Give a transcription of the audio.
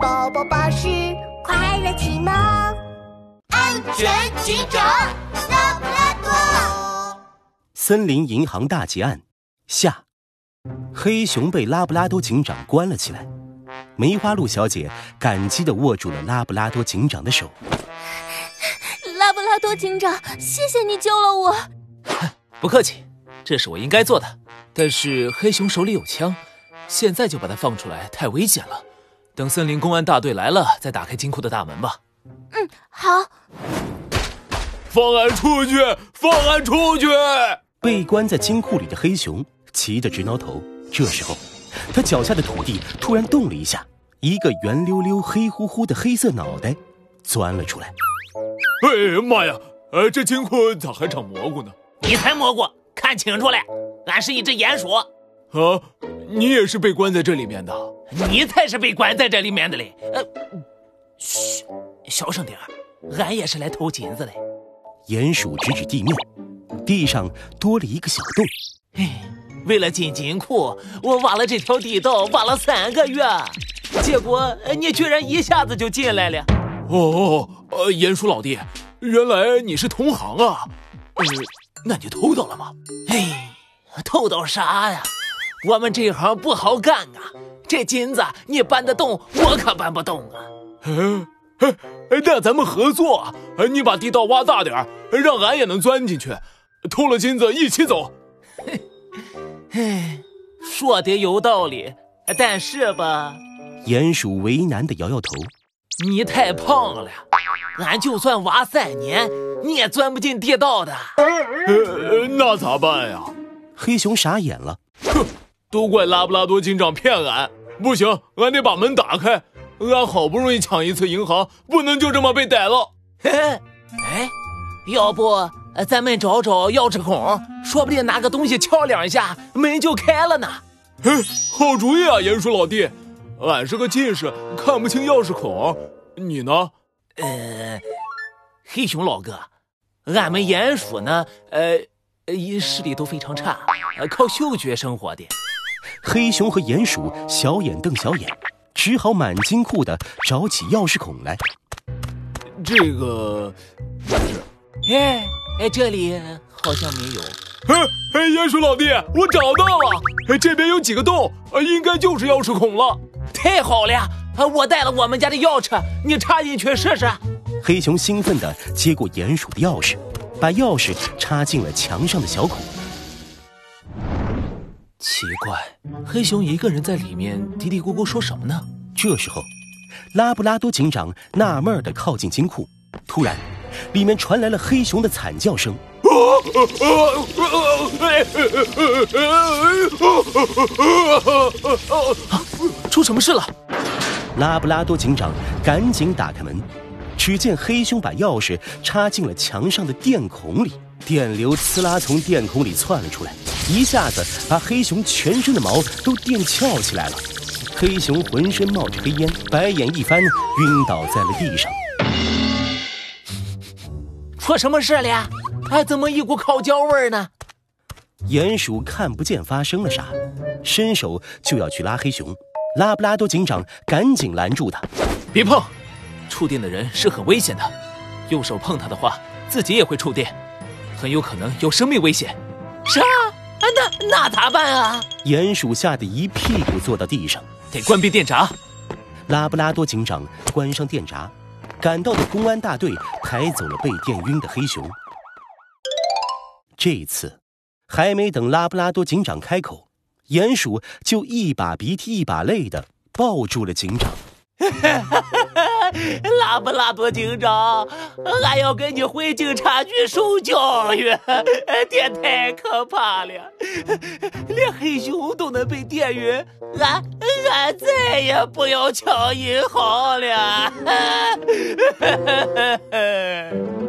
宝宝巴士快乐启蒙，安全警长拉布拉多。森林银行大劫案下，黑熊被拉布拉多警长关了起来。梅花鹿小姐感激的握住了拉布拉多警长的手。拉布拉多警长，谢谢你救了我。不客气，这是我应该做的。但是黑熊手里有枪，现在就把它放出来太危险了。等森林公安大队来了，再打开金库的大门吧。嗯，好。放俺出去！放俺出去！被关在金库里的黑熊急得直挠头。这时候，他脚下的土地突然动了一下，一个圆溜溜、黑乎乎的黑色脑袋钻了出来。哎呀妈呀！呃，这金库咋还长蘑菇呢？你才蘑菇！看清楚了，俺是一只鼹鼠。啊，你也是被关在这里面的？你才是被关在这里面的嘞！呃，嘘，小声点俺也是来偷金子的。鼹鼠指指地面，地上多了一个小洞。哎，为了进金库，我挖了这条地道，挖了三个月，结果你居然一下子就进来了。哦，呃，鼹鼠老弟，原来你是同行啊。呃，那你偷到了吗？哎，偷到啥呀？我们这行不好干啊！这金子你搬得动，我可搬不动啊！哎哎，那咱们合作，你把地道挖大点让俺也能钻进去，偷了金子一起走。哎，说的有道理，但是吧，鼹鼠为难的摇摇头，你太胖了，俺就算挖三年，你也钻不进地道的。呃，那咋办呀？黑熊傻眼了，哼！都怪拉布拉多警长骗俺，不行，俺得把门打开。俺好不容易抢一次银行，不能就这么被逮了。嘿 哎，要不咱们找找钥匙孔，说不定拿个东西敲两下，门就开了呢。嘿，好主意啊，鼹鼠老弟。俺是个近视，看不清钥匙孔。你呢？呃，黑熊老哥，俺们鼹鼠呢，呃，视力都非常差，靠嗅觉生活的。黑熊和鼹鼠小眼瞪小眼，只好满金库的找起钥匙孔来。这个不是，哎哎，这里好像没有。哎哎，鼹鼠老弟，我找到了，哎，这边有几个洞，应该就是钥匙孔了。太好了，我带了我们家的钥匙，你插进去试试。黑熊兴奋地接过鼹鼠的钥匙，把钥匙插进了墙上的小孔。奇怪，黑熊一个人在里面嘀嘀咕咕说什么呢？这时候，拉布拉多警长纳闷的靠近金库，突然，里面传来了黑熊的惨叫声。出什么事了？拉布拉多警长赶紧打开门，只见黑熊把钥匙插进了墙上的电孔里，电流呲啦从电孔里窜了出来。一下子把黑熊全身的毛都电翘起来了，黑熊浑身冒着黑烟，白眼一翻，晕倒在了地上。出什么事了？呀？哎，怎么一股烤焦味呢？鼹鼠看不见发生了啥，伸手就要去拉黑熊，拉布拉多警长赶紧拦住他：“别碰，触电的人是很危险的，用手碰他的话，自己也会触电，很有可能有生命危险。”啥？那那咋办啊？鼹鼠吓得一屁股坐到地上，得关闭电闸。拉布拉多警长关上电闸，赶到的公安大队抬走了被电晕的黑熊。这一次，还没等拉布拉多警长开口，鼹鼠就一把鼻涕一把泪的抱住了警长。拉布拉多警长，俺要跟你回警察局受教育。电太可怕了，连黑熊都能被电晕，俺俺再也不要抢银行了。